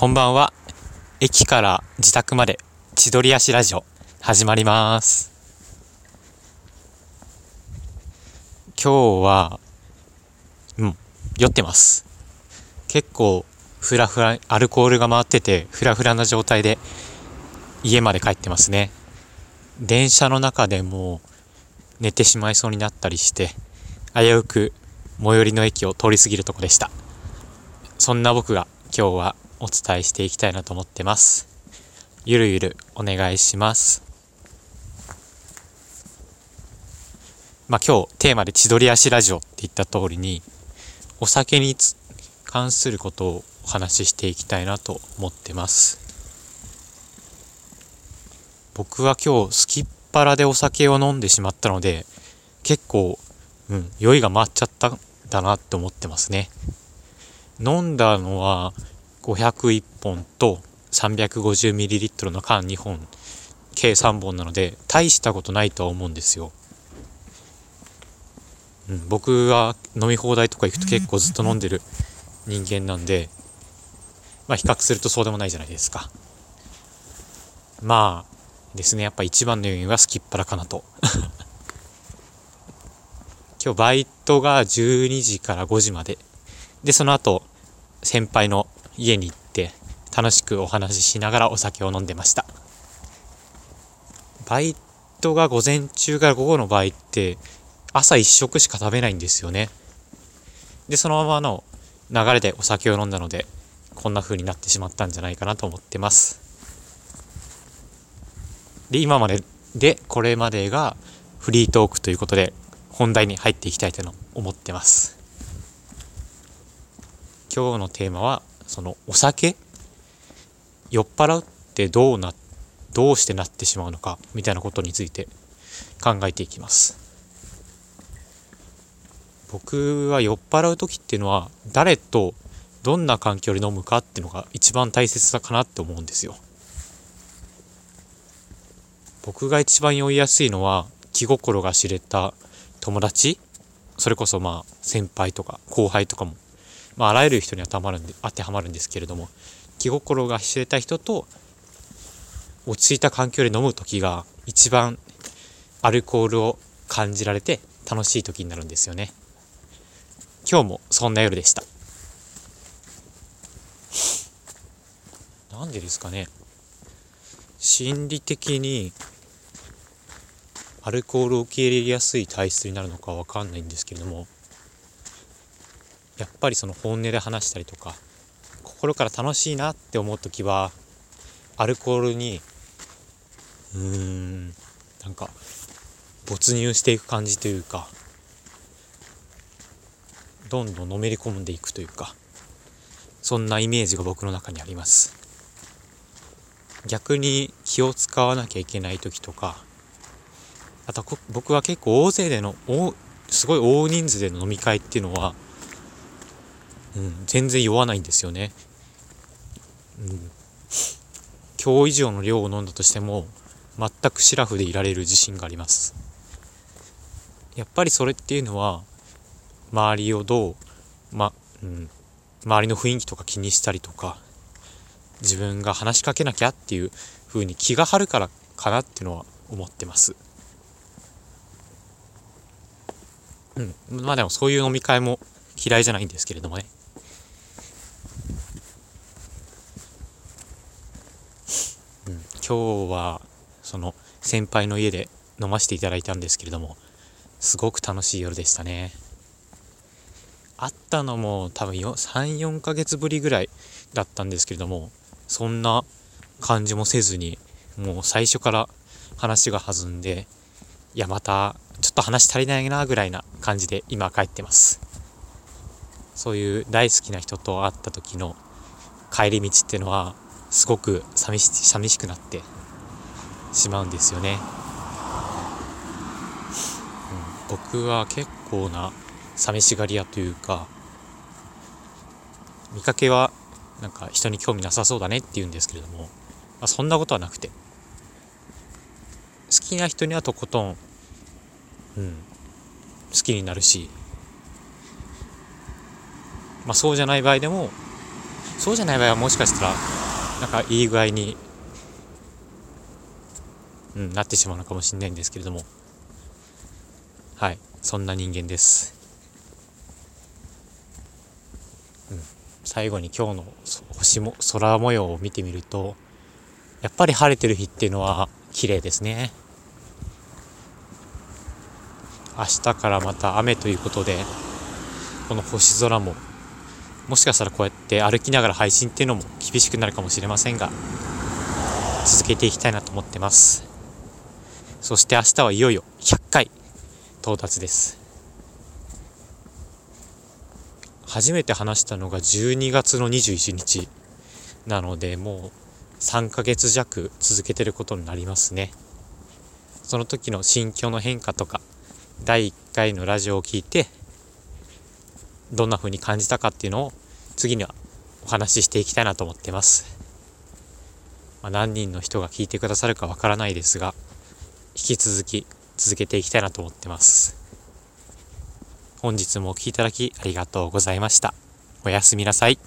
こんばんは。駅から自宅まで千鳥足ラジオ始まります。今日は、うん、酔ってます。結構フラフラ、アルコールが回っててフラフラな状態で家まで帰ってますね。電車の中でも寝てしまいそうになったりして危うく最寄りの駅を通り過ぎるとこでした。そんな僕が今日はお伝えしていきたいなと思ってます。ゆるゆるお願いします。まあ今日テーマで千鳥足ラジオって言った通りにお酒につ関することをお話ししていきたいなと思ってます。僕は今日すきっ腹でお酒を飲んでしまったので結構、うん、酔いが回っちゃったんだなって思ってますね。飲んだのは501本と 350ml の缶2本計3本なので大したことないとは思うんですよ、うん、僕は飲み放題とか行くと結構ずっと飲んでる人間なんでまあ比較するとそうでもないじゃないですか。まあですねやっぱ一番の要因はすきっ腹かなと。今日バイトが12時から5時まで。でその後先輩の家に行って楽しくお話ししながらお酒を飲んでました。バイトが午前中から午後の場合って朝一食しか食べないんですよね。でそのままの流れでお酒を飲んだのでこんな風になってしまったんじゃないかなと思ってます。で今まででこれまでがフリートークということで本題に入っていきたいと思ってます。今日のテーマはそのお酒酔っ払うってどうなどうしてなってしまうのかみたいなことについて考えていきます。僕は酔っ払う時っていうのは誰とどんな環境で飲むかっていうのが一番大切だかなって思うんですよ。僕が一番酔いやすいのは気心が知れた友達それこそまあ先輩とか後輩とかもまあ、あらゆる人に当てはまるんで当てはまるんですけれども気心が知れた人と落ち着いた環境で飲む時が一番アルコールを感じられて楽しい時になるんですよね。今日もそんな夜でした。なんでですかね。心理的にアルコールを受け入れやすい体質になるのかわかんないんですけれどもやっぱりその本音で話したりとか心から楽しいなって思う時はアルコールにうーんなんか没入していく感じというかどんどんのめり込んでいくというかそんなイメージが僕の中にあります。逆に気を使わなきゃいけない時とかあと僕は結構大勢でのすごい大人数での飲み会っていうのはうん、全然酔わないんですよね。うん、今日以上の量を飲んだとしても全くシラフでいられる自信があります。やっぱりそれっていうのは周りをどう、まうん、周りの雰囲気とか気にしたりとか自分が話しかけなきゃっていう風に気が張るからかなっていうのは思ってます。うん、まあでもそういう飲み会も嫌いじゃないんですけれどもね。うん、今日はその先輩の家で飲ませていただいたんですけれどもすごく楽しい夜でしたね。会ったのも多分34ヶ月ぶりぐらいだったんですけれどもそんな感じもせずにもう最初から話が弾んでいやまたちょっと話足りないなぐらいな感じで今帰ってます。そういう大好きな人と会った時の帰り道っていうのはすごく寂し寂しくなってしまうんですよね、うん、僕は結構な寂しがり屋というか見かけはなんか人に興味なさそうだねって言うんですけれども、まあ、そんなことはなくて。好きな人にはとことん、うん、好きになるしまあ、そうじゃない場合でもそうじゃない場合はもしかしたらなんかいい具合に、うん、なってしまうのかもしれないんですけれども。はいそんな人間です、うん、最後に今日の星も空模様を見てみるとやっぱり晴れてる日っていうのは綺麗ですね。明日からまた雨ということでこの星空ももしかしたらこうやって歩きながら配信っていうのも厳しくなるかもしれませんが続けていきたいなと思ってます。そして明日はいよいよ100回到達です。初めて話したのが12月の21日なのでもう3ヶ月弱続けてることになりますね。その時の心境の変化とか第1回のラジオを聞いてどんな風に感じたかっていうのを次にはお話ししていきたいなと思ってます、まあ、何人の人が聞いてくださるかわからないですが引き続き続けていきたいなと思ってます。本日もお聴きいただきありがとうございました。おやすみなさい。